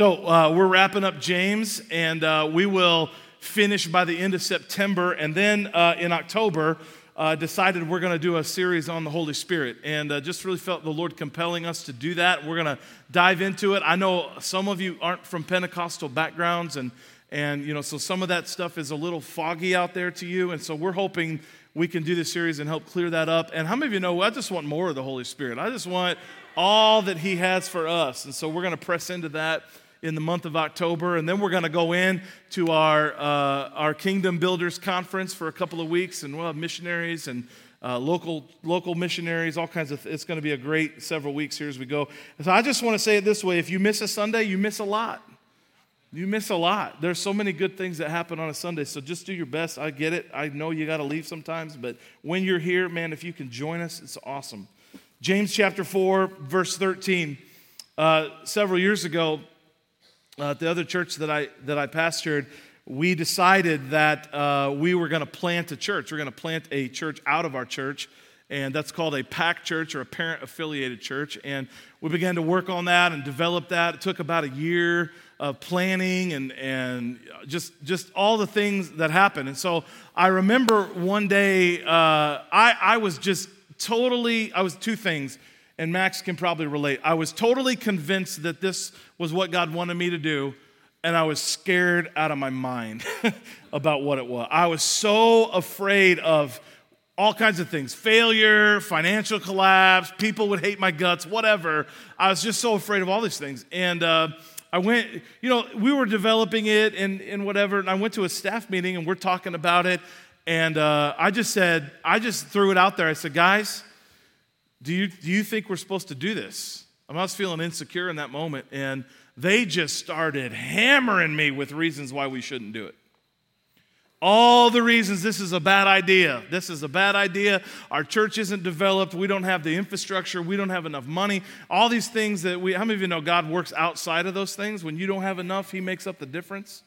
So uh, we're wrapping up James, and uh, we will finish by the end of September. And then uh, in October, uh, decided we're going to do a series on the Holy Spirit. And uh, just really felt the Lord compelling us to do that. We're going to dive into it. I know some of you aren't from Pentecostal backgrounds, and, and you know, so some of that stuff is a little foggy out there to you. And so we're hoping we can do this series and help clear that up. And how many of you know I just want more of the Holy Spirit? I just want all that He has for us. And so we're going to press into that in the month of October, and then we're going to go in to our uh, our Kingdom Builders conference for a couple of weeks, and we'll have missionaries and uh, local local missionaries, all kinds of. It's going to be a great several weeks here as we go. so I just want to say it this way: if you miss a Sunday, you miss a lot. You miss a lot. There's so many good things that happen on a Sunday, so just do your best. I get it. I know you got to leave sometimes, but when you're here, man, if you can join us, it's awesome. James chapter 4, verse 13. Uh, several years ago, uh, at the other church that I, that I pastored, we decided that uh, we were going to plant a church. We're going to plant a church out of our church, and that's called a PAC church or a parent affiliated church. And we began to work on that and develop that. It took about a year of planning and, and just, just all the things that happened. And so I remember one day, uh, I, I was just totally, I was two things and Max can probably relate. I was totally convinced that this was what God wanted me to do, and I was scared out of my mind about what it was. I was so afraid of all kinds of things failure, financial collapse, people would hate my guts, whatever. I was just so afraid of all these things. And uh, I went, you know, we were developing it and, and whatever, and I went to a staff meeting and we're talking about it. And uh, I just said, I just threw it out there. I said, guys, do you, do you think we're supposed to do this? I was feeling insecure in that moment, and they just started hammering me with reasons why we shouldn't do it. All the reasons this is a bad idea. This is a bad idea. Our church isn't developed. We don't have the infrastructure. We don't have enough money. All these things that we, how many of you know God works outside of those things? When you don't have enough, He makes up the difference,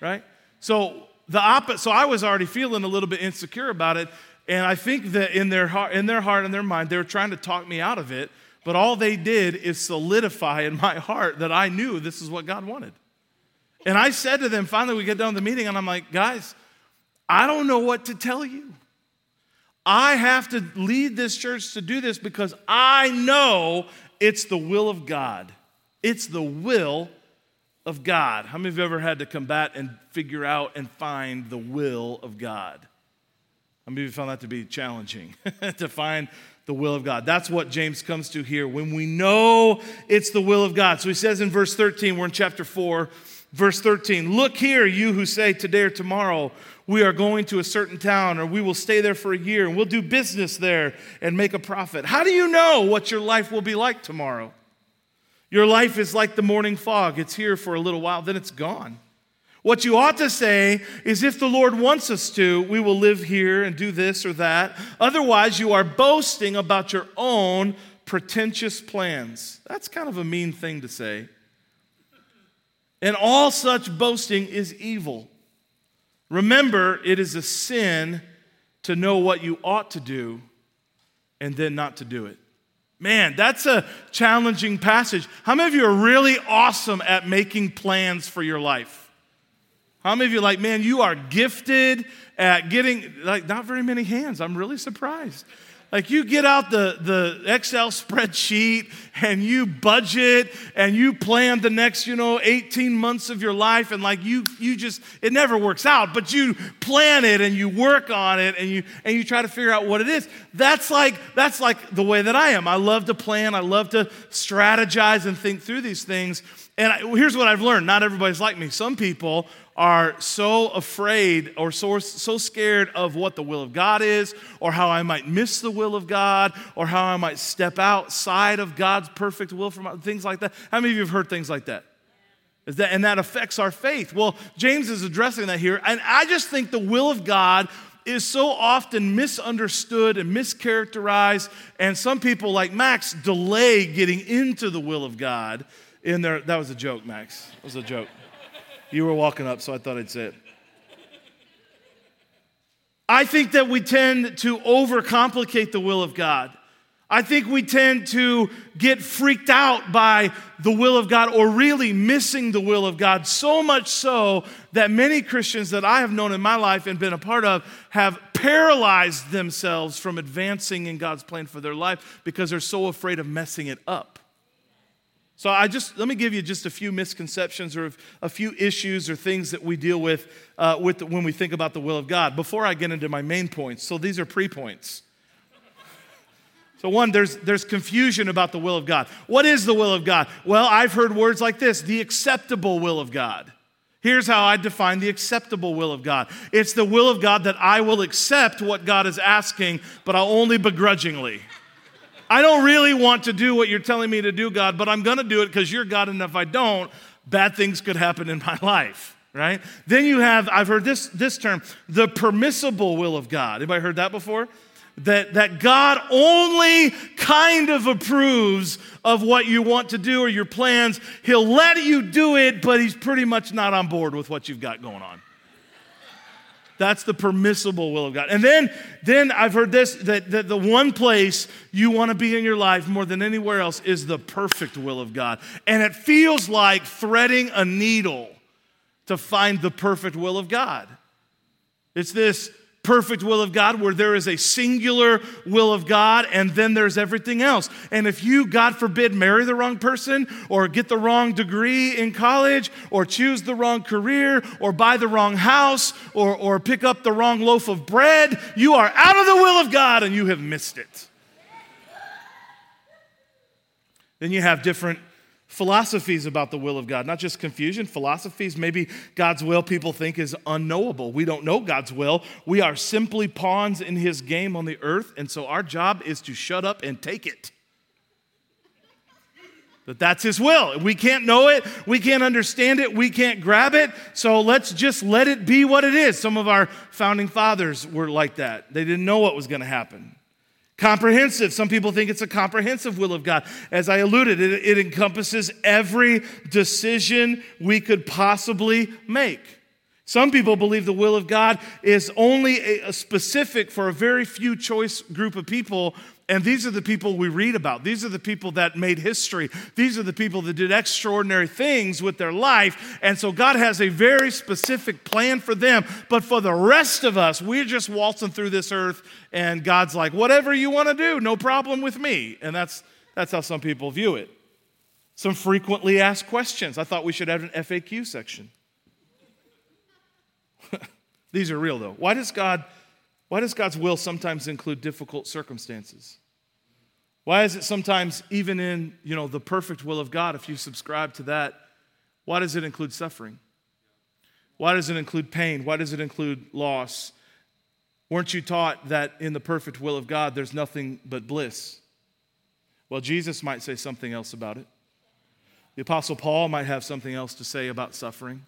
right? So, the opposite, so I was already feeling a little bit insecure about it. And I think that in their heart, in their heart and their mind, they were trying to talk me out of it. But all they did is solidify in my heart that I knew this is what God wanted. And I said to them, finally, we get done the meeting, and I'm like, guys, I don't know what to tell you. I have to lead this church to do this because I know it's the will of God. It's the will of God. How many of you ever had to combat and figure out and find the will of God? Of you found that to be challenging to find the will of God? That's what James comes to here when we know it's the will of God. So he says in verse 13, we're in chapter 4, verse 13 Look here, you who say today or tomorrow, we are going to a certain town or we will stay there for a year and we'll do business there and make a profit. How do you know what your life will be like tomorrow? Your life is like the morning fog. It's here for a little while, then it's gone. What you ought to say is if the Lord wants us to, we will live here and do this or that. Otherwise, you are boasting about your own pretentious plans. That's kind of a mean thing to say. And all such boasting is evil. Remember, it is a sin to know what you ought to do and then not to do it. Man, that's a challenging passage. How many of you are really awesome at making plans for your life? How many of you like, man, you are gifted at getting, like, not very many hands. I'm really surprised. Like you get out the, the Excel spreadsheet and you budget and you plan the next, you know, 18 months of your life and like you you just it never works out, but you plan it and you work on it and you and you try to figure out what it is. That's like that's like the way that I am. I love to plan, I love to strategize and think through these things. And I, here's what I've learned, not everybody's like me. Some people are so afraid or so, so scared of what the will of God is, or how I might miss the will of God, or how I might step outside of God's perfect will for my, things like that. How many of you have heard things like that? Is that? And that affects our faith. Well, James is addressing that here, and I just think the will of God is so often misunderstood and mischaracterized, and some people, like Max, delay getting into the will of God. In their, that was a joke, Max. It was a joke. You were walking up, so I thought I'd say it. I think that we tend to overcomplicate the will of God. I think we tend to get freaked out by the will of God or really missing the will of God, so much so that many Christians that I have known in my life and been a part of have paralyzed themselves from advancing in God's plan for their life because they're so afraid of messing it up. So I just let me give you just a few misconceptions or a few issues or things that we deal with, uh, with the, when we think about the will of God. Before I get into my main points, so these are pre-points. So one, there's there's confusion about the will of God. What is the will of God? Well, I've heard words like this: the acceptable will of God. Here's how I define the acceptable will of God. It's the will of God that I will accept what God is asking, but I'll only begrudgingly. I don't really want to do what you're telling me to do, God, but I'm going to do it because you're God, and if I don't, bad things could happen in my life, right? Then you have, I've heard this, this term, the permissible will of God. Anybody heard that before? That, that God only kind of approves of what you want to do or your plans. He'll let you do it, but He's pretty much not on board with what you've got going on. That's the permissible will of God. And then, then I've heard this that, that the one place you want to be in your life more than anywhere else is the perfect will of God. And it feels like threading a needle to find the perfect will of God. It's this perfect will of God where there is a singular will of God and then there's everything else. And if you, God forbid, marry the wrong person or get the wrong degree in college or choose the wrong career or buy the wrong house or, or pick up the wrong loaf of bread, you are out of the will of God and you have missed it. Then you have different philosophies about the will of God, not just confusion, philosophies. Maybe God's will people think is unknowable. We don't know God's will. We are simply pawns in his game on the earth, and so our job is to shut up and take it. That that's his will. We can't know it, we can't understand it, we can't grab it. So let's just let it be what it is. Some of our founding fathers were like that. They didn't know what was going to happen. Comprehensive. Some people think it's a comprehensive will of God. As I alluded, it, it, encompasses every decision we could possibly make. Some people believe the will of God is only a, a specific for a very few choice group of people and these are the people we read about. These are the people that made history. These are the people that did extraordinary things with their life. And so God has a very specific plan for them. But for the rest of us, we're just waltzing through this earth, and God's like, whatever you want to do, no problem with me. And that's, that's how some people view it. Some frequently asked questions. I thought we should have an FAQ section. These are real, though. Why does God why does God's will sometimes include difficult circumstances? Why is it sometimes, even in you know, the perfect will of God, if you subscribe to that, why does it include suffering? Why does it include pain? Why does it include loss? Weren't you taught that in the perfect will of God, there's nothing but bliss? Well, Jesus might say something else about it. The Apostle Paul might have something else to say about suffering.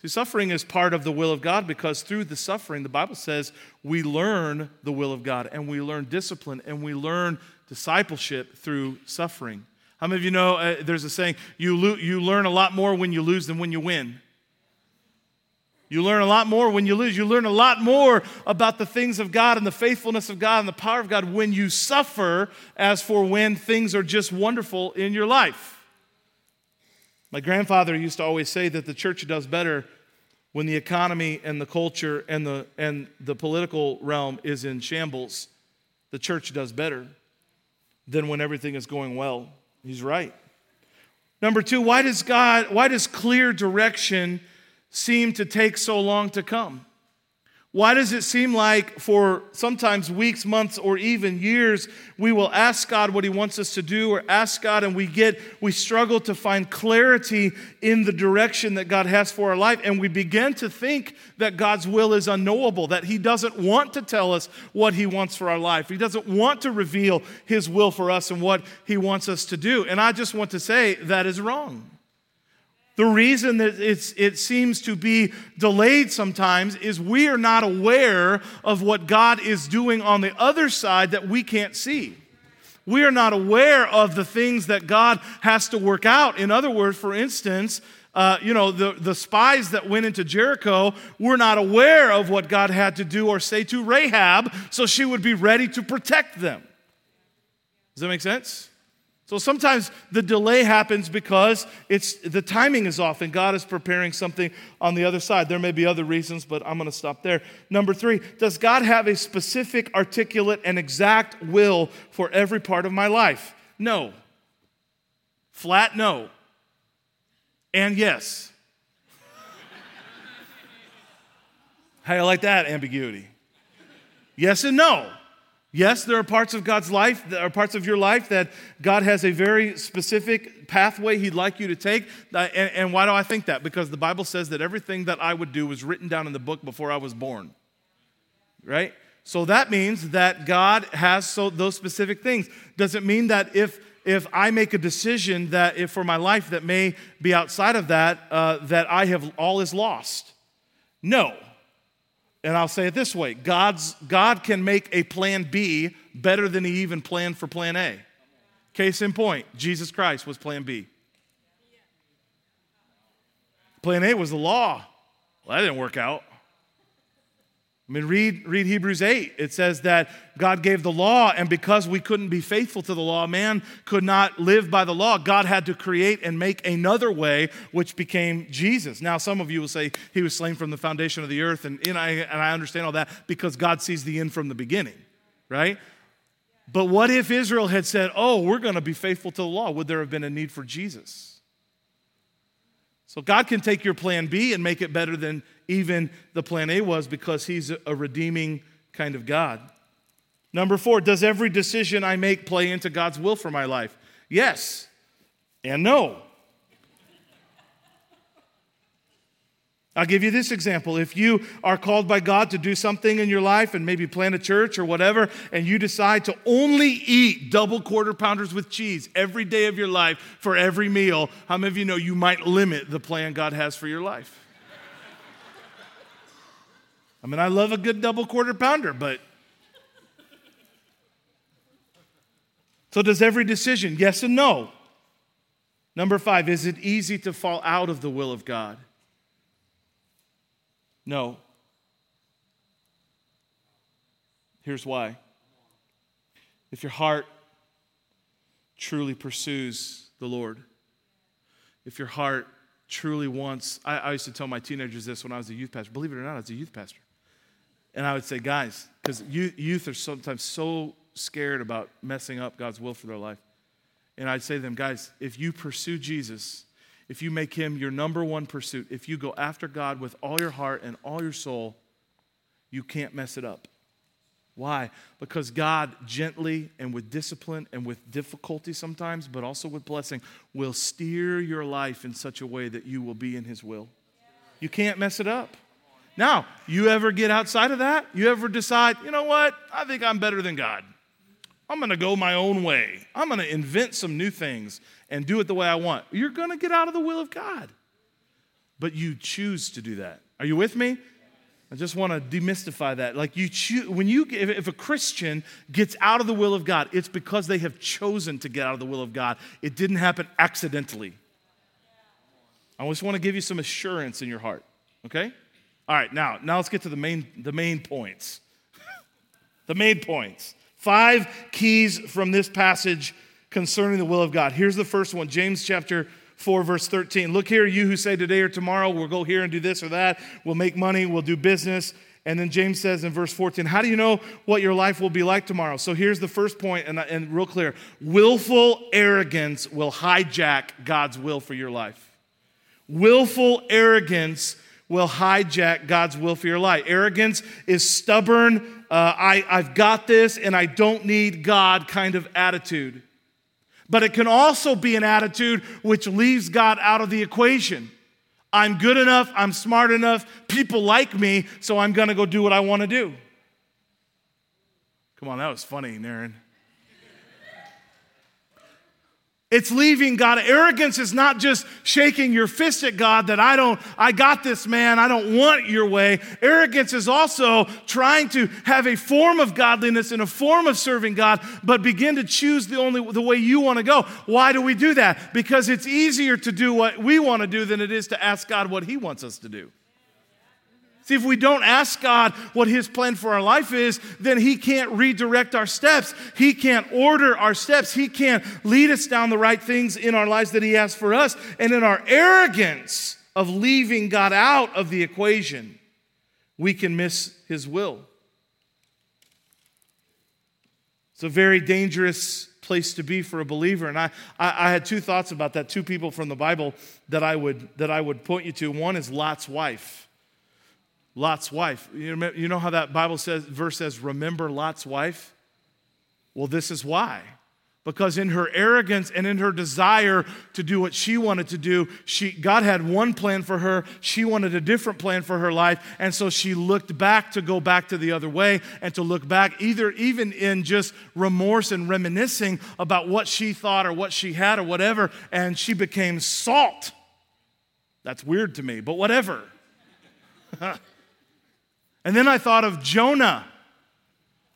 See, suffering is part of the will of God because through the suffering, the Bible says we learn the will of God and we learn discipline and we learn discipleship through suffering. How many of you know uh, there's a saying, you, lo- you learn a lot more when you lose than when you win? You learn a lot more when you lose. You learn a lot more about the things of God and the faithfulness of God and the power of God when you suffer, as for when things are just wonderful in your life. My grandfather used to always say that the church does better when the economy and the culture and the, and the political realm is in shambles. The church does better than when everything is going well. He's right. Number two, why does God, why does clear direction seem to take so long to come? Why does it seem like for sometimes weeks, months, or even years, we will ask God what He wants us to do, or ask God and we get, we struggle to find clarity in the direction that God has for our life, and we begin to think that God's will is unknowable, that He doesn't want to tell us what He wants for our life. He doesn't want to reveal His will for us and what He wants us to do. And I just want to say that is wrong. The reason that it seems to be delayed sometimes is we are not aware of what God is doing on the other side that we can't see. We are not aware of the things that God has to work out. In other words, for instance, uh, you know, the, the spies that went into Jericho were not aware of what God had to do or say to Rahab so she would be ready to protect them. Does that make sense? So sometimes the delay happens because it's the timing is off and God is preparing something on the other side. There may be other reasons, but I'm going to stop there. Number 3, does God have a specific, articulate and exact will for every part of my life? No. Flat no. And yes. How do you like that ambiguity? Yes and no. Yes, there are parts of God's life, there are parts of your life that God has a very specific pathway He'd like you to take. Uh, and, and, why do I think that? Because the Bible says that everything that I would do was written down in the book before I was born. Right? So that means that God has so, those specific things. Does it mean that if if I make a decision that if for my life that may be outside of that, uh, that I have all is lost? No. And I'll say it this way God's, God can make a plan B better than he even planned for plan A. Case in point, Jesus Christ was plan B. Plan A was the law. Well, that didn't work out. I mean, read, read Hebrews 8. It says that God gave the law, and because we couldn't be faithful to the law, man could not live by the law. God had to create and make another way, which became Jesus. Now, some of you will say he was slain from the foundation of the earth, and, and, I, and I understand all that because God sees the end from the beginning, right? But what if Israel had said, oh, we're going to be faithful to the law? Would there have been a need for Jesus? So God can take your plan B and make it better than even the plan A was because He's a redeeming kind of God. Number four, does every decision I make play into God's will for my life? Yes and no. I'll give you this example. If you are called by God to do something in your life and maybe plant a church or whatever, and you decide to only eat double quarter pounders with cheese every day of your life for every meal, how many of you know you might limit the plan God has for your life? I mean, I love a good double quarter pounder, but. So, does every decision, yes and no? Number five, is it easy to fall out of the will of God? No. Here's why. If your heart truly pursues the Lord, if your heart truly wants, I, I, used to tell my teenagers this when I was a youth pastor. Believe it or not, I was a youth pastor. And I would say, guys, because youth are sometimes so scared about messing up God's will for their life. And I'd say to them, guys, if you pursue Jesus, if you make him your number one pursuit, if you go after God with all your heart and all your soul, you can't mess it up. Why? Because God gently and with discipline and with difficulty sometimes, but also with blessing, will steer your life in such a way that you will be in His will. You can't mess it up. Now, you ever get outside of that? You ever decide, you know what? I think I'm better than God. I'm going to go my own way. I'm going to invent some new things and do it the way I want. You're going to get out of the will of God. But you choose to do that. Are you with me? I just want to demystify that. Like you choose, when you if, a Christian gets out of the will of God, it's because they have chosen to get out of the will of God. It didn't happen accidentally. I just want to give you some assurance in your heart. Okay? All right, now, now let's get to the main, the main points. the main points. Five keys from this passage concerning the will of God. Here's the first one James chapter 4, verse 13. Look here, you who say today or tomorrow, we'll go here and do this or that, we'll make money, we'll do business. And then James says in verse 14, How do you know what your life will be like tomorrow? So here's the first point, and, and real clear willful arrogance will hijack God's will for your life. Willful arrogance will hijack God's will for your life. Arrogance is stubborn, uh, I, I've got this and I don't need God kind of attitude. But it can also be an attitude which leaves God out of the equation. I'm good enough, I'm smart enough, people like me, so I'm gonna go do what I wanna do. Come on, that was funny, Naren. It's leaving God. Arrogance is not just shaking your fist at God that I don't, I got this, man, I don't want your way. Arrogance is also trying to have a form of godliness and a form of serving God, but begin to choose the only the way you want to go. Why do we do that? Because it's easier to do what we want to do than it is to ask God what He wants us to do. See, if we don't ask God what His plan for our life is, then He can't redirect our steps. He can't order our steps. He can't lead us down the right things in our lives that He has for us. And in our arrogance of leaving God out of the equation, we can miss His will. It's a very dangerous place to be for a believer. And I, I, I, had two thoughts about that, two people from the Bible that I would, that I would point you to. One is Lot's wife. Lot's wife. You know, you know how that Bible says, verse says, remember Lot's wife? Well, this is why. Because in her arrogance and in her desire to do what she wanted to do, she, God had one plan for her. She wanted a different plan for her life. And so she looked back to go back to the other way and to look back, either even in just remorse and reminiscing about what she thought or what she had or whatever. And she became salt. That's weird to me, but whatever. And then I thought of Jonah.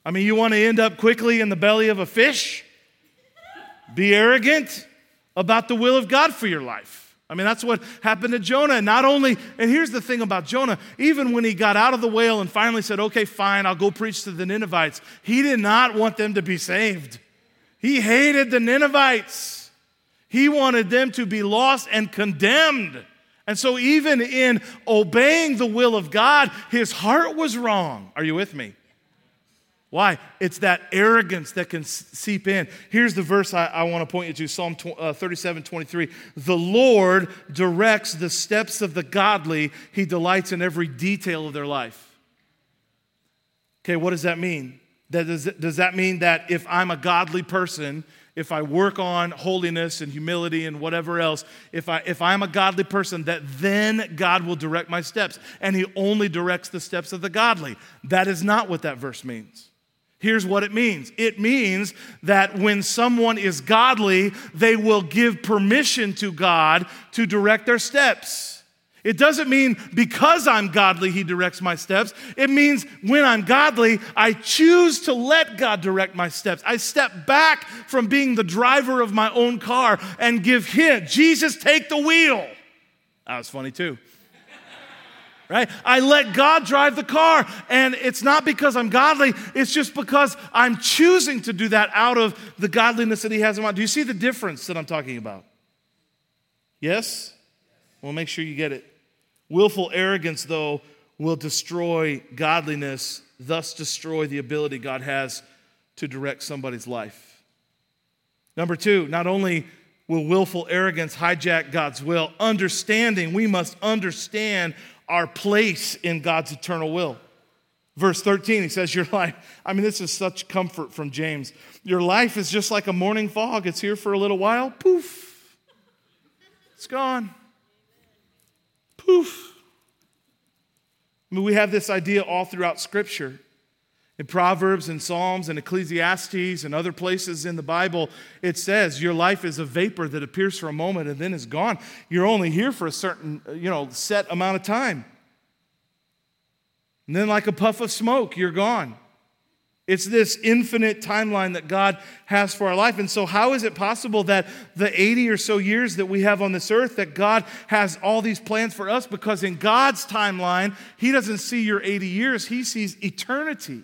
I mean, you want to end up quickly in the belly of a fish? Be arrogant about the will of God for your life. I mean, that's what happened to Jonah. And not only, and here's the thing about Jonah, even when he got out of the whale and finally said, okay, fine, I'll go preach to the Ninevites, he did not want them to be saved. He hated the Ninevites. He wanted them to be lost and condemned. And so, even in obeying the will of God, his heart was wrong. Are you with me? Why? It's that arrogance that can seep in. Here's the verse I, I want to point you to Psalm uh, 37 23. The Lord directs the steps of the godly, He delights in every detail of their life. Okay, what does that mean? That does, does that mean that if I'm a godly person, if I work on holiness and humility and whatever else, if, I, if I'm a godly person, that then God will direct my steps. And He only directs the steps of the godly. That is not what that verse means. Here's what it means it means that when someone is godly, they will give permission to God to direct their steps. It doesn't mean because I'm godly, He directs my steps. It means when I'm godly, I choose to let God direct my steps. I step back from being the driver of my own car and give Him, Jesus, take the wheel. That was funny too. Right? I let God drive the car. And it's not because I'm godly, it's just because I'm choosing to do that out of the godliness that He has in mind. Do you see the difference that I'm talking about? Yes? Well, make sure you get it. Willful arrogance, though, will destroy godliness, thus destroy the ability God has to direct somebody's life. Number two, not only will willful arrogance hijack God's will, understanding, we must understand our place in God's eternal will. Verse 13, he says, Your life, I mean, this is such comfort from James. Your life is just like a morning fog. It's here for a little while, poof, it's gone. Poof. I mean, we have this idea all throughout Scripture. In Proverbs and Psalms and Ecclesiastes and other places in the Bible, it says your life is a vapor that appears for a moment and then is gone. You're only here for a certain, you know, set amount of time. And then, like a puff of smoke, you're gone. It's this infinite timeline that God has for our life. And so, how is it possible that the 80 or so years that we have on this earth, that God has all these plans for us? Because in God's timeline, He doesn't see your 80 years, He sees eternity.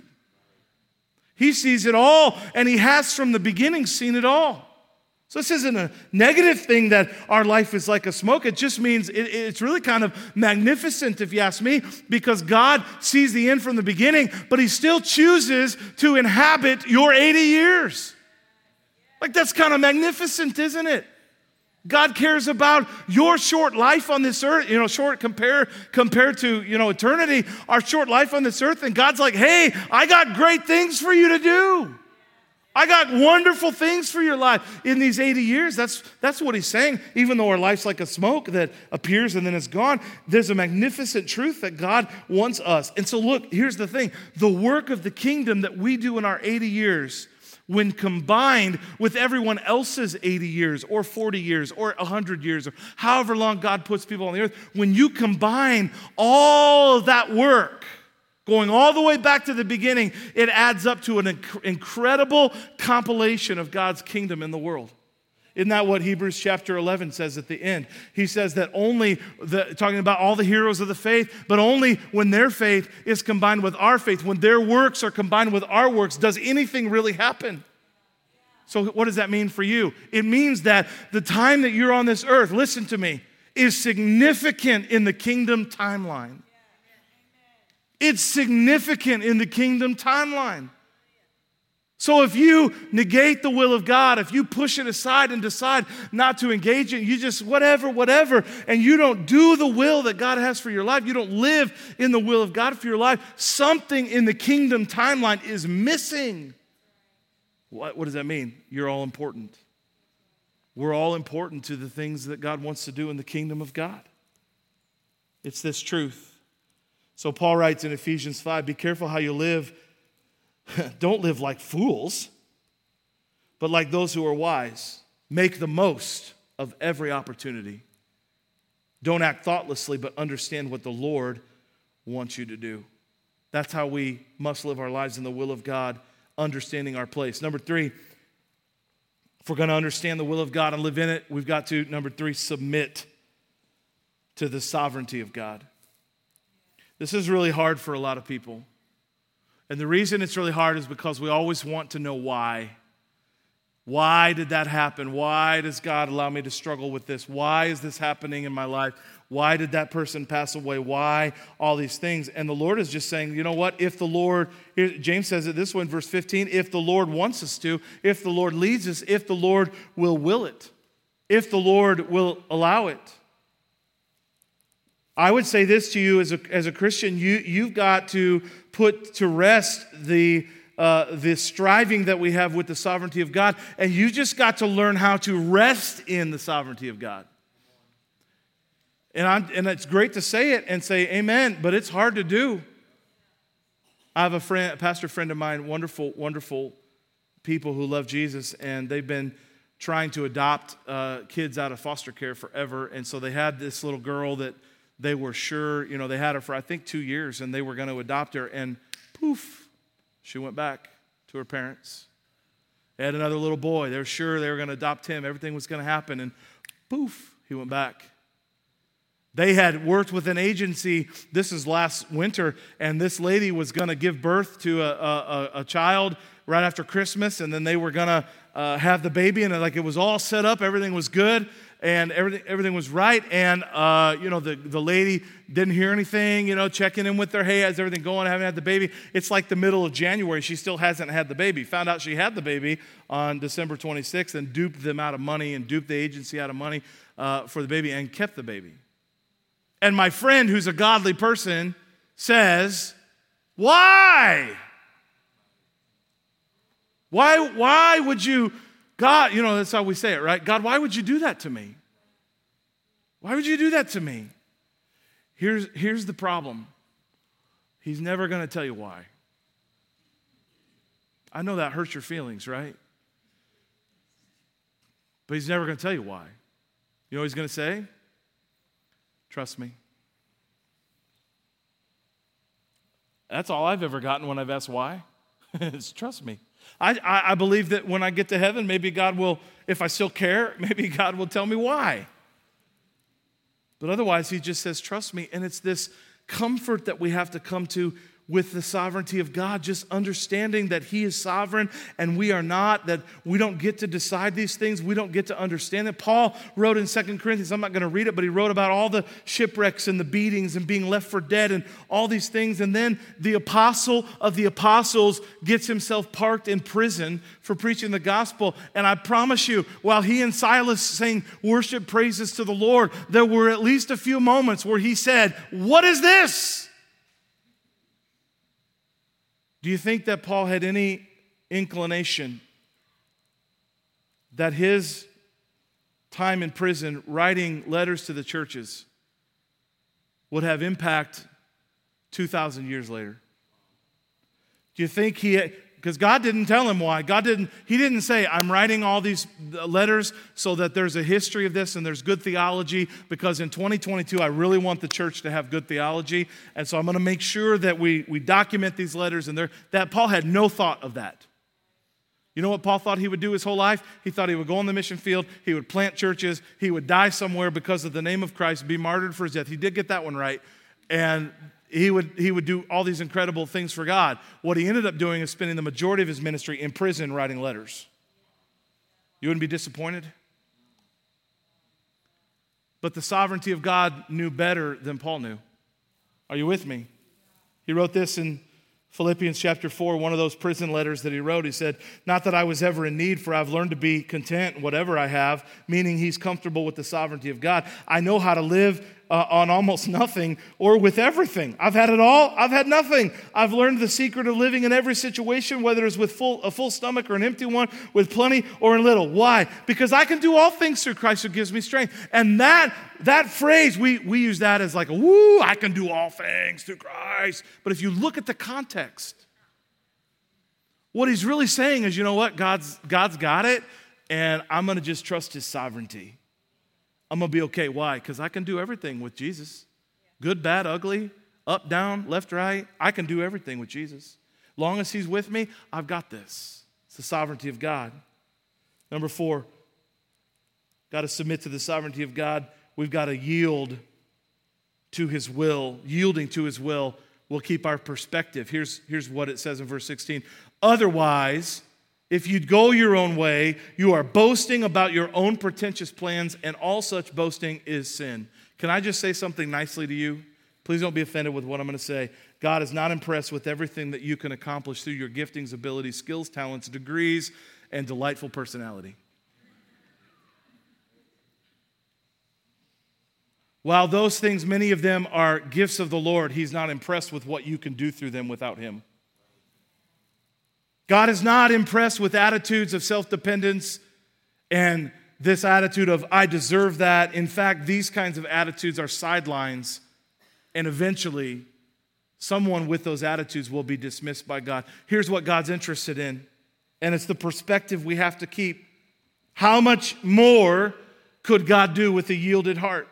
He sees it all, and He has from the beginning seen it all. So, this isn't a negative thing that our life is like a smoke. It just means it, it's really kind of magnificent, if you ask me, because God sees the end from the beginning, but He still chooses to inhabit your 80 years. Like, that's kind of magnificent, isn't it? God cares about your short life on this earth, you know, short compare, compared to, you know, eternity, our short life on this earth. And God's like, hey, I got great things for you to do. I got wonderful things for your life in these 80 years. That's, that's what he's saying. Even though our life's like a smoke that appears and then is gone, there's a magnificent truth that God wants us. And so, look, here's the thing the work of the kingdom that we do in our 80 years, when combined with everyone else's 80 years or 40 years or 100 years or however long God puts people on the earth, when you combine all of that work, Going all the way back to the beginning, it adds up to an inc- incredible compilation of God's kingdom in the world. Isn't that what Hebrews chapter 11 says at the end? He says that only, the, talking about all the heroes of the faith, but only when their faith is combined with our faith, when their works are combined with our works, does anything really happen. So, what does that mean for you? It means that the time that you're on this earth, listen to me, is significant in the kingdom timeline. It's significant in the kingdom timeline. So if you negate the will of God, if you push it aside and decide not to engage it, you just whatever, whatever, and you don't do the will that God has for your life, you don't live in the will of God for your life, something in the kingdom timeline is missing. What, what does that mean? You're all important. We're all important to the things that God wants to do in the kingdom of God. It's this truth. So Paul writes in Ephesians 5 be careful how you live Don't live like fools, but like those who are wise. Make the most of every opportunity. Don't act thoughtlessly, but understand what the Lord wants you to do. That's how we must live our lives in the will of God, understanding our place. Number three, if we're going to understand the will of God and live in it, we've got to, number three, submit to the sovereignty of God. This is really hard for a lot of people. And the reason it's really hard is because we always want to know why. Why did that happen? Why does God allow me to struggle with this? Why is this happening in my life? Why did that person pass away? Why all these things? And the Lord is just saying, you know what? If the Lord, James says it this way in verse 15 if the Lord wants us to, if the Lord leads us, if the Lord will will it, if the Lord will allow it. I would say this to you as a, as a Christian you, you've got to put to rest the, uh, the striving that we have with the sovereignty of God, and you just got to learn how to rest in the sovereignty of God. And, I'm, and it's great to say it and say amen, but it's hard to do. I have a friend, a pastor friend of mine, wonderful, wonderful people who love Jesus, and they've been trying to adopt uh, kids out of foster care forever. And so they had this little girl that they were sure, you know, they had her for I think two years and they were going to adopt her, and poof, she went back to her parents. They had another little boy. They were sure they were going to adopt him. Everything was going to happen, and poof, he went back. They had worked with an agency, this is last winter, and this lady was going to give birth to a, a, a, child right after Christmas, and then they were going to uh, have the baby, and like it was all set up, everything was good and everything, everything was right. And, uh, you know, the, the lady didn't hear anything, you know, checking in with her, hey, how's everything going? I haven't had the baby. It's like the middle of January. She still hasn't had the baby. Found out she had the baby on December 26th and duped them out of money and duped the agency out of money uh, for the baby and kept the baby. And my friend, who's a godly person, says, Why? Why, why would you God, you know, that's how we say it, right? God, why would you do that to me? Why would you do that to me? Here's, here's the problem He's never going to tell you why. I know that hurts your feelings, right? But He's never going to tell you why. You know what He's going to say? Trust me. That's all I've ever gotten when I've asked why. it's trust me. I, I, I believe that when I get to heaven, maybe God will, if I still care, maybe God will tell me why. But otherwise, He just says, Trust me. And it's this comfort that we have to come to with the sovereignty of God, just understanding that He is sovereign and we are not, that we don't get to decide these things, we don't get to understand it. Paul wrote in Second Corinthians, I'm not going to read it, but he wrote about all the shipwrecks and the beatings and being left for dead and all these things. And then the apostle of the apostles gets himself parked in prison for preaching the gospel. And I promise you, while he and Silas sang worship praises to the Lord, there were at least a few moments where he said, What is this? Do you think that Paul had any inclination that his time in prison writing letters to the churches would have impact 2,000 years later? Do you think he, because God didn't tell him why. God didn't, he didn't say, I'm writing all these uh, letters so that there's a history of this and there's good theology, because in 2022, I really want the church to have good theology. And so I'm going to make sure that we, we document these letters. And that Paul had no thought of that. You know what Paul thought he would do his whole life? He thought he would go on the mission field, he would plant churches, he would die somewhere because of the name of Christ, be martyred for his death. He did get that one right. And he would, he would do all these incredible things for God. What he ended up doing is spending the majority of his ministry in prison writing letters. You wouldn't be disappointed? But the sovereignty of God knew better than Paul knew. Are you with me? He wrote this in Philippians chapter 4, one of those prison letters that he wrote, he said, Not that I was ever in need, for I've learned to be content whatever I have, meaning he's comfortable with the sovereignty of God. I know how to live uh, on almost nothing or with everything. I've had it all, I've had nothing. I've learned the secret of living in every situation, whether it's with full, a full stomach or an empty one, with plenty or in little. Why? Because I can do all things through Christ who gives me strength. And that, that phrase, we, we use that as like, woo, I can do all things through Christ. But if you look at the context, what he's really saying is, you know what? God's, God's got it, and I'm going to just trust his sovereignty. I'm going to be okay. Why? Because I can do everything with Jesus good, bad, ugly, up, down, left, right. I can do everything with Jesus. Long as He's with me, I've got this. It's the sovereignty of God. Number four, got to submit to the sovereignty of God. We've got to yield to His will. Yielding to His will will keep our perspective. Here's, here's what it says in verse 16. Otherwise, if you'd go your own way, you are boasting about your own pretentious plans, and all such boasting is sin. Can I just say something nicely to you? Please don't be offended with what I'm going to say. God is not impressed with everything that you can accomplish through your giftings, abilities, skills, talents, degrees, and delightful personality. While those things, many of them are gifts of the Lord, He's not impressed with what you can do through them without Him. God is not impressed with attitudes of self dependence and this attitude of, I deserve that. In fact, these kinds of attitudes are sidelines, and eventually, someone with those attitudes will be dismissed by God. Here's what God's interested in, and it's the perspective we have to keep. How much more could God do with a yielded heart?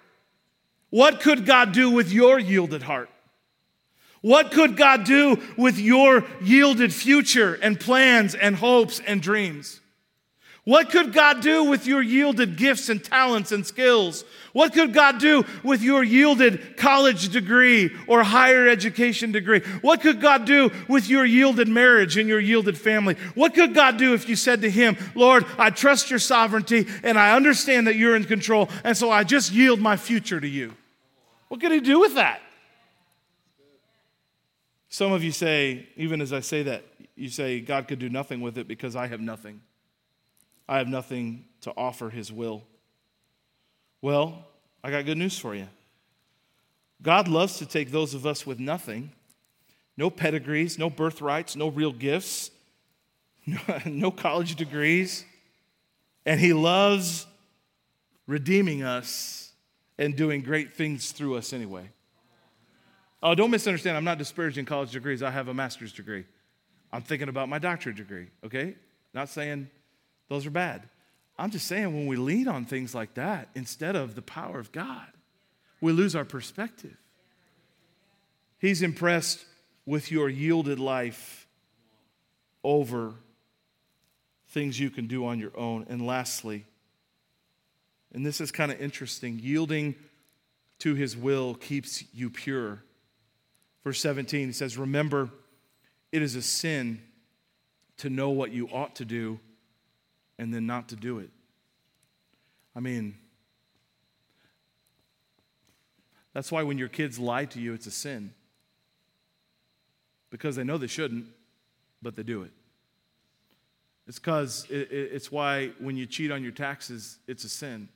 What could God do with your yielded heart? What could God do with your yielded future and plans and hopes and dreams? What could God do with your yielded gifts and talents and skills? What could God do with your yielded college degree or higher education degree? What could God do with your yielded marriage and your yielded family? What could God do if you said to Him, Lord, I trust your sovereignty and I understand that you're in control, and so I just yield my future to you? What could He do with that? Some of you say, even as I say that, you say, God could do nothing with it because I have nothing. I have nothing to offer His will. Well, I got good news for you. God loves to take those of us with nothing no pedigrees, no birthrights, no real gifts, no, college degrees. And He loves redeeming us and doing great things through us anyway. Oh, don't misunderstand. I'm not disparaging college degrees. I have a master's degree. I'm thinking about my doctorate degree, okay? Not saying those are bad. I'm just saying when we lean on things like that instead of the power of God, we lose our perspective. He's impressed with your yielded life over things you can do on your own. And lastly, and this is kind of interesting, yielding to his will keeps you pure. Verse 17, he says, Remember, it is a sin to know what you ought to do and then not to do it. I mean, that's why when your kids lie to you, it's a sin. Because they know they shouldn't, but they do it. It's because it, it, it's why when you cheat on your taxes, it's a sin.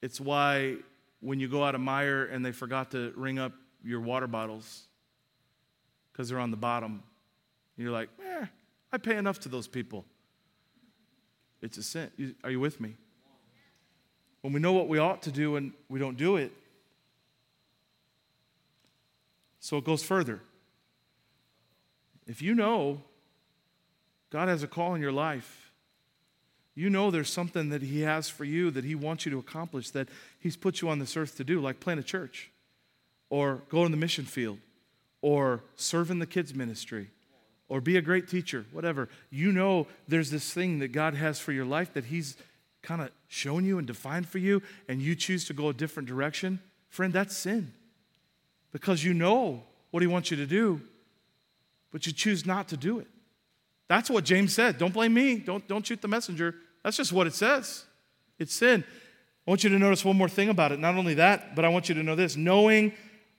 It's why when you go out of Meijer and they forgot to ring up your water bottles because they're on the bottom. And you're like, eh, I pay enough to those people. It's a sin. Are you with me? When we know what we ought to do and we don't do it, so it goes further. If you know God has a call in your life, you know there's something that He has for you that He wants you to accomplish, that He's put you on this earth to do, like plant a church or go in the mission field or serve in the kids' ministry or be a great teacher, whatever. You know there's this thing that God has for your life that He's kind of shown you and defined for you, and you choose to go a different direction. Friend, that's sin. Because you know what He wants you to do, but you choose not to do it. That's what James said. Don't blame me. Don't, don't shoot the messenger. That's just what it says. It's sin. I want you to notice one more thing about it. Not only that, but I want you to know this knowing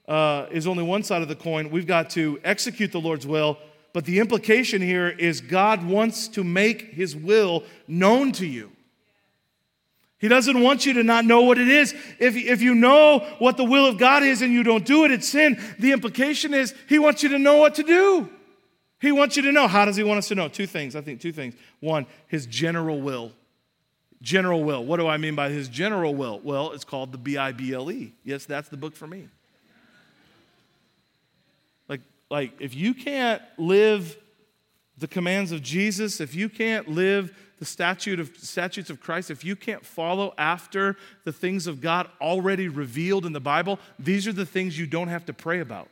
uh, is only one side of the coin. We've got to execute the Lord's will, but the implication here is God wants to make his will known to you. He doesn't want you to not know what it is. If, if you know what the will of God is and you don't do it, it's sin. The implication is he wants you to know what to do. He wants you to know. How does he want us to know? Two things, I think, two things. One, his general will. General will. What do I mean by his general will? Well, it's called the B I B L E. Yes, that's the book for me. Like, if you can't live the commands of Jesus, if you can't live the statute of, statutes of Christ, if you can't follow after the things of God already revealed in the Bible, these are the things you don't have to pray about.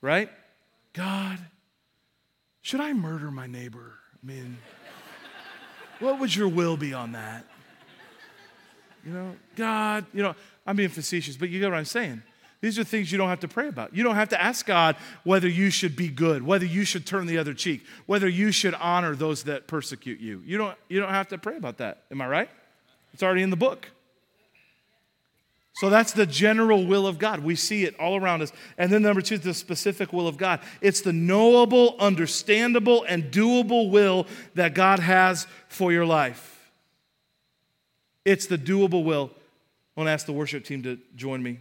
Right? God, should I murder my neighbor? I mean, what would your will be on that? You know, God, you know, I'm being facetious, but you get what I'm saying. These are things you don't have to pray about. You don't have to ask God whether you should be good, whether you should turn the other cheek, whether you should honor those that persecute you. You don't, you don't have to pray about that. Am I right? It's already in the book. So that's the general will of God. We see it all around us. And then number two, the specific will of God. It's the knowable, understandable, and doable will that God has for your life. It's the doable will. I want to ask the worship team to join me.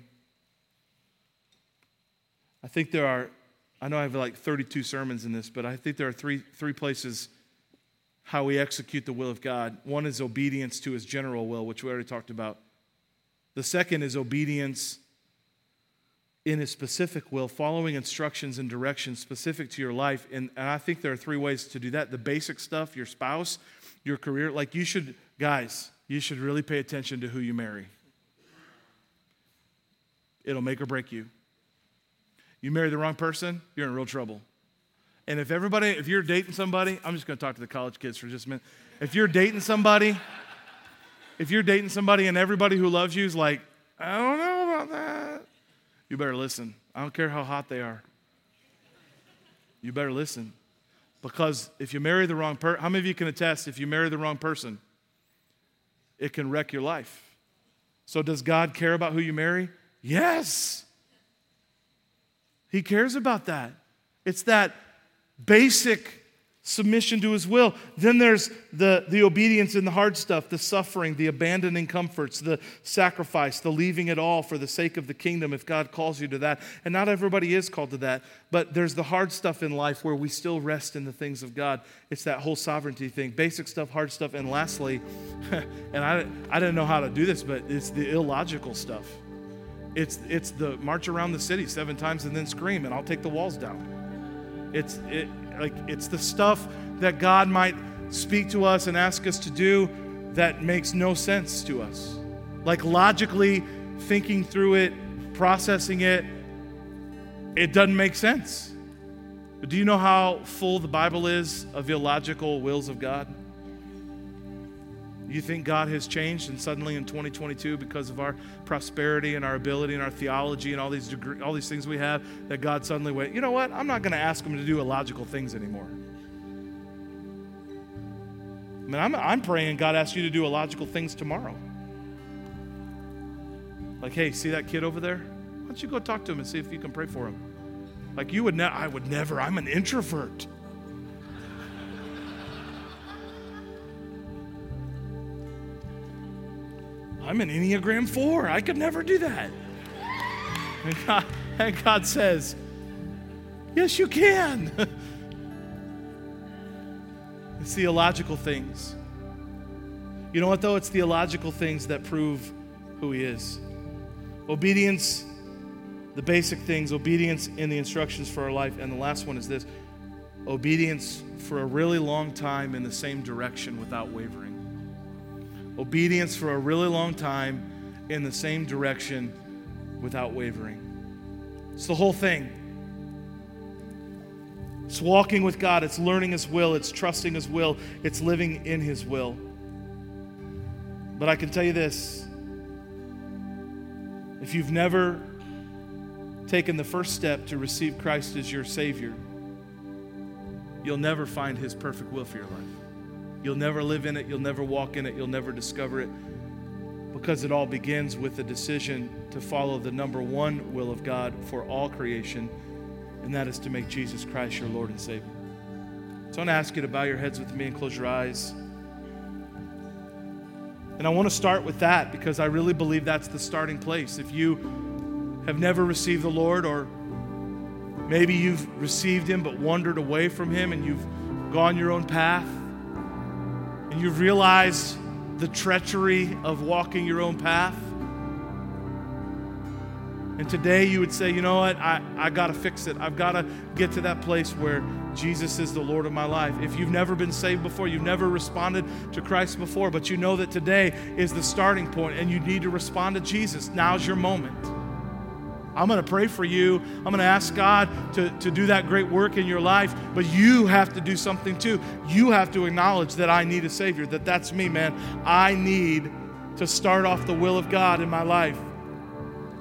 I think there are, I know I have like 32 sermons in this, but I think there are three, three places how we execute the will of God. One is obedience to his general will, which we already talked about. The second is obedience in his specific will, following instructions and directions specific to your life. And, and I think there are three ways to do that the basic stuff, your spouse, your career. Like you should, guys, you should really pay attention to who you marry. It'll make or break you. You marry the wrong person, you're in real trouble. And if everybody, if you're dating somebody, I'm just going to talk to the college kids for just a minute. If you're dating somebody, if you're dating somebody and everybody who loves you is like, I don't know about that, you better listen. I don't care how hot they are. You better listen. Because if you marry the wrong person, how many of you can attest if you marry the wrong person, it can wreck your life? So, does God care about who you marry? Yes. He cares about that. It's that basic submission to his will. Then there's the, the obedience and the hard stuff, the suffering, the abandoning comforts, the sacrifice, the leaving it all for the sake of the kingdom if God calls you to that. And not everybody is called to that, but there's the hard stuff in life where we still rest in the things of God. It's that whole sovereignty thing basic stuff, hard stuff. And lastly, and I, I didn't know how to do this, but it's the illogical stuff. It's, it's the march around the city seven times and then scream, and I'll take the walls down. It's, it, like it's the stuff that God might speak to us and ask us to do that makes no sense to us. Like logically thinking through it, processing it, it doesn't make sense. But do you know how full the Bible is of illogical wills of God? You think God has changed and suddenly in 2022 because of our prosperity and our ability and our theology and all these degree, all these things we have that God suddenly went, "You know what? I'm not going to ask him to do illogical things anymore." I mean, I'm, I'm praying God asks you to do illogical things tomorrow. Like, hey, see that kid over there? Why don't you go talk to him and see if you can pray for him? Like you would ne- I would never. I'm an introvert. I'm an Enneagram 4. I could never do that. And God, and God says, Yes, you can. it's theological things. You know what, though? It's theological things that prove who He is. Obedience, the basic things, obedience in the instructions for our life. And the last one is this obedience for a really long time in the same direction without wavering obedience for a really long time in the same direction without wavering. It's the whole thing. It's walking with God, it's learning His will, it's trusting His will, it's living in His will. But I can tell you this if you've never taken the first step to receive Christ as your Savior, you'll never find His perfect will for your life. You'll never live in it, you'll never walk in it, you'll never discover it because it all begins with the decision to follow the number one will of God for all creation, and that is to make Jesus Christ your Lord and Savior. So I want to ask you to bow your heads with me and close your eyes. And I want to start with that because I really believe that's the starting place. If you have never received the Lord, or maybe you've received Him but wandered away from Him and you've gone your own path, and you've realized the treachery of walking your own path. And today you would say, you know what? I, I got to fix it. I've got to get to that place where Jesus is the Lord of my life. If you've never been saved before, you've never responded to Christ before, but you know that today is the starting point and you need to respond to Jesus, now's your moment. I'm going to pray for you. I'm going to ask God to, to do that great work in your life, but you have to do something too. You have to acknowledge that I need a Savior, that that's me, man. I need to start off the will of God in my life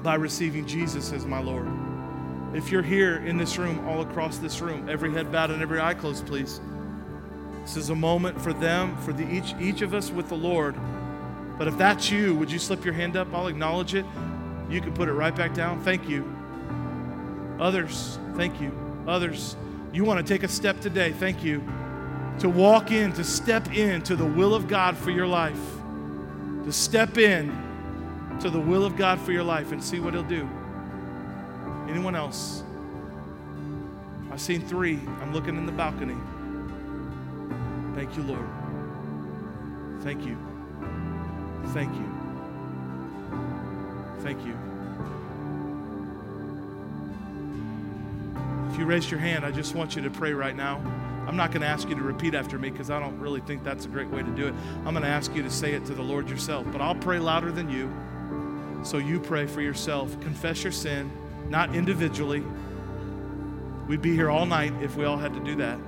by receiving Jesus as my Lord. If you're here in this room, all across this room, every head bowed and every eye closed, please. This is a moment for them, for the, each, each of us with the Lord. But if that's you, would you slip your hand up? I'll acknowledge it. You can put it right back down. Thank you. Others, thank you. Others, you want to take a step today. Thank you. To walk in, to step into the will of God for your life. To step in to the will of God for your life and see what He'll do. Anyone else? I've seen three. I'm looking in the balcony. Thank you, Lord. Thank you. Thank you. Thank you. If you raised your hand, I just want you to pray right now. I'm not going to ask you to repeat after me because I don't really think that's a great way to do it. I'm going to ask you to say it to the Lord yourself, but I'll pray louder than you. So you pray for yourself. Confess your sin, not individually. We'd be here all night if we all had to do that.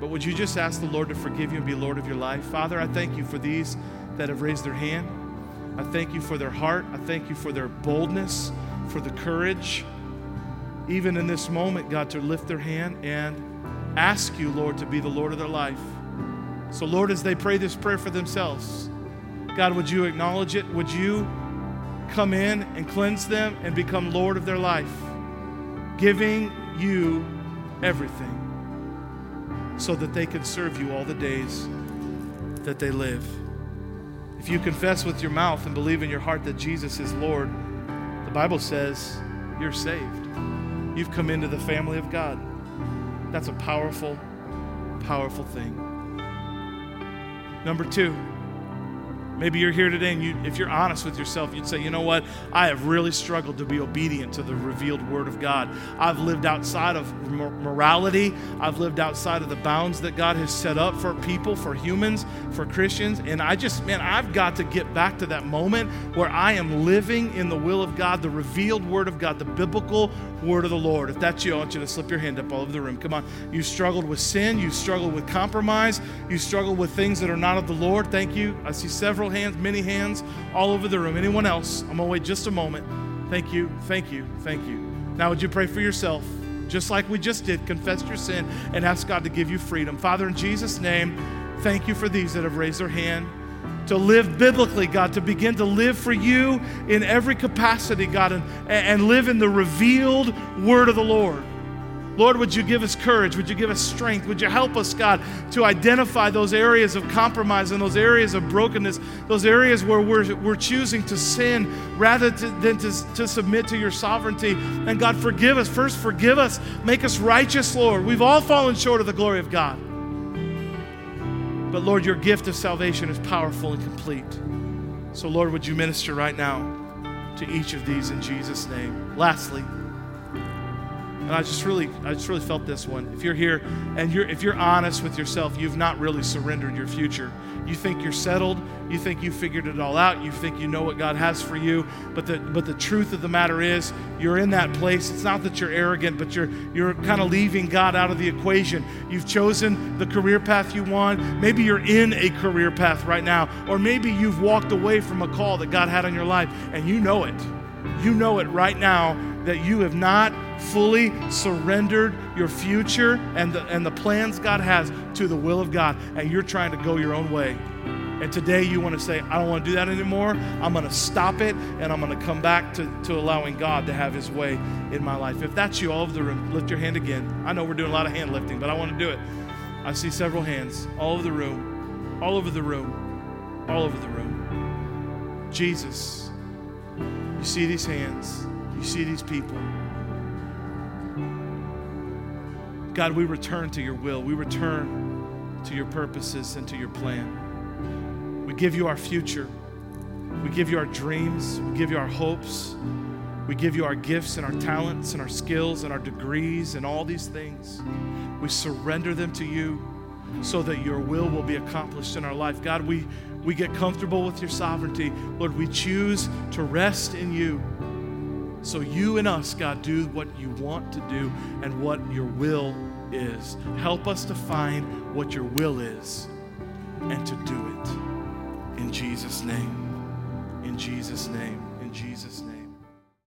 But would you just ask the Lord to forgive you and be Lord of your life? Father, I thank you for these that have raised their hand. I thank you for their heart. I thank you for their boldness, for the courage, even in this moment, God, to lift their hand and ask you, Lord, to be the Lord of their life. So, Lord, as they pray this prayer for themselves, God, would you acknowledge it? Would you come in and cleanse them and become Lord of their life, giving you everything so that they can serve you all the days that they live? If you confess with your mouth and believe in your heart that Jesus is Lord, the Bible says you're saved. You've come into the family of God. That's a powerful, powerful thing. Number two, Maybe you're here today and you, if you're honest with yourself, you'd say, you know what? I have really struggled to be obedient to the revealed Word of God. I've lived outside of morality, I've lived outside of the bounds that God has set up for people, for humans, for Christians. And I just, man, I've got to get back to that moment where I am living in the will of God, the revealed Word of God, the biblical Word of the Lord. If that's you, I want you to slip your hand up all over the room. Come on. You've struggled with sin, you struggled with compromise, you struggled with things that are not of the Lord. Thank you. I see several hands, many hands all over the room. Anyone else? I'm going to wait just a moment. Thank you, thank you, thank you. Now, would you pray for yourself? Just like we just did, confess your sin and ask God to give you freedom. Father, in Jesus' name, thank you for these that have raised their hand to live biblically, God, to begin to live for you in every capacity, God, and, and live in the revealed word of the Lord. Lord, would you give us courage? Would you give us strength? Would you help us, God, to identify those areas of compromise and those areas of brokenness, those areas where we're, we're choosing to sin rather to, than to, to submit to your sovereignty? And God, forgive us. First, forgive us. Make us righteous, Lord. We've all fallen short of the glory of God. But Lord, your gift of salvation is powerful and complete. So, Lord, would you minister right now to each of these in Jesus' name? Lastly, And I just really, I just really felt this one. If you're here and you're, if you're honest with yourself, you've not really surrendered your future. You think you're settled. You think you figured it all out. You think you know what God has for you. But the, but the truth of the matter is, you're in that place. It's not that you're arrogant, but you're, you're kind of leaving God out of the equation. You've chosen the career path you want. Maybe you're in a career path right now, or maybe you've walked away from a call that God had on your life and you know it. You know it right now that you have not fully surrendered your future and the, and the plans God has to the will of God, and you're trying to go your own way. And today you want to say, I don't want to do that anymore. I'm going to stop it and I'm going to come back to, to allowing God to have his way in my life. If that's you, all over the room, lift your hand again. I know we're doing a lot of hand lifting, but I want to do it. I see several hands all over the room, all over the room, all over the room. Jesus, you see these hands, you see these people. God, we return to your will. We return to your purposes and to your plan. We give you our future. We give you our dreams. We give you our hopes. We give you our gifts and our talents and our skills and our degrees and all these things. We surrender them to you so that your will will be accomplished in our life. God, we, we get comfortable with your sovereignty. Lord, we choose to rest in you. So you and us, God, do what you want to do and what your will is. Help us to find what your will is and to do it. In Jesus' name. In Jesus' name. In Jesus' name.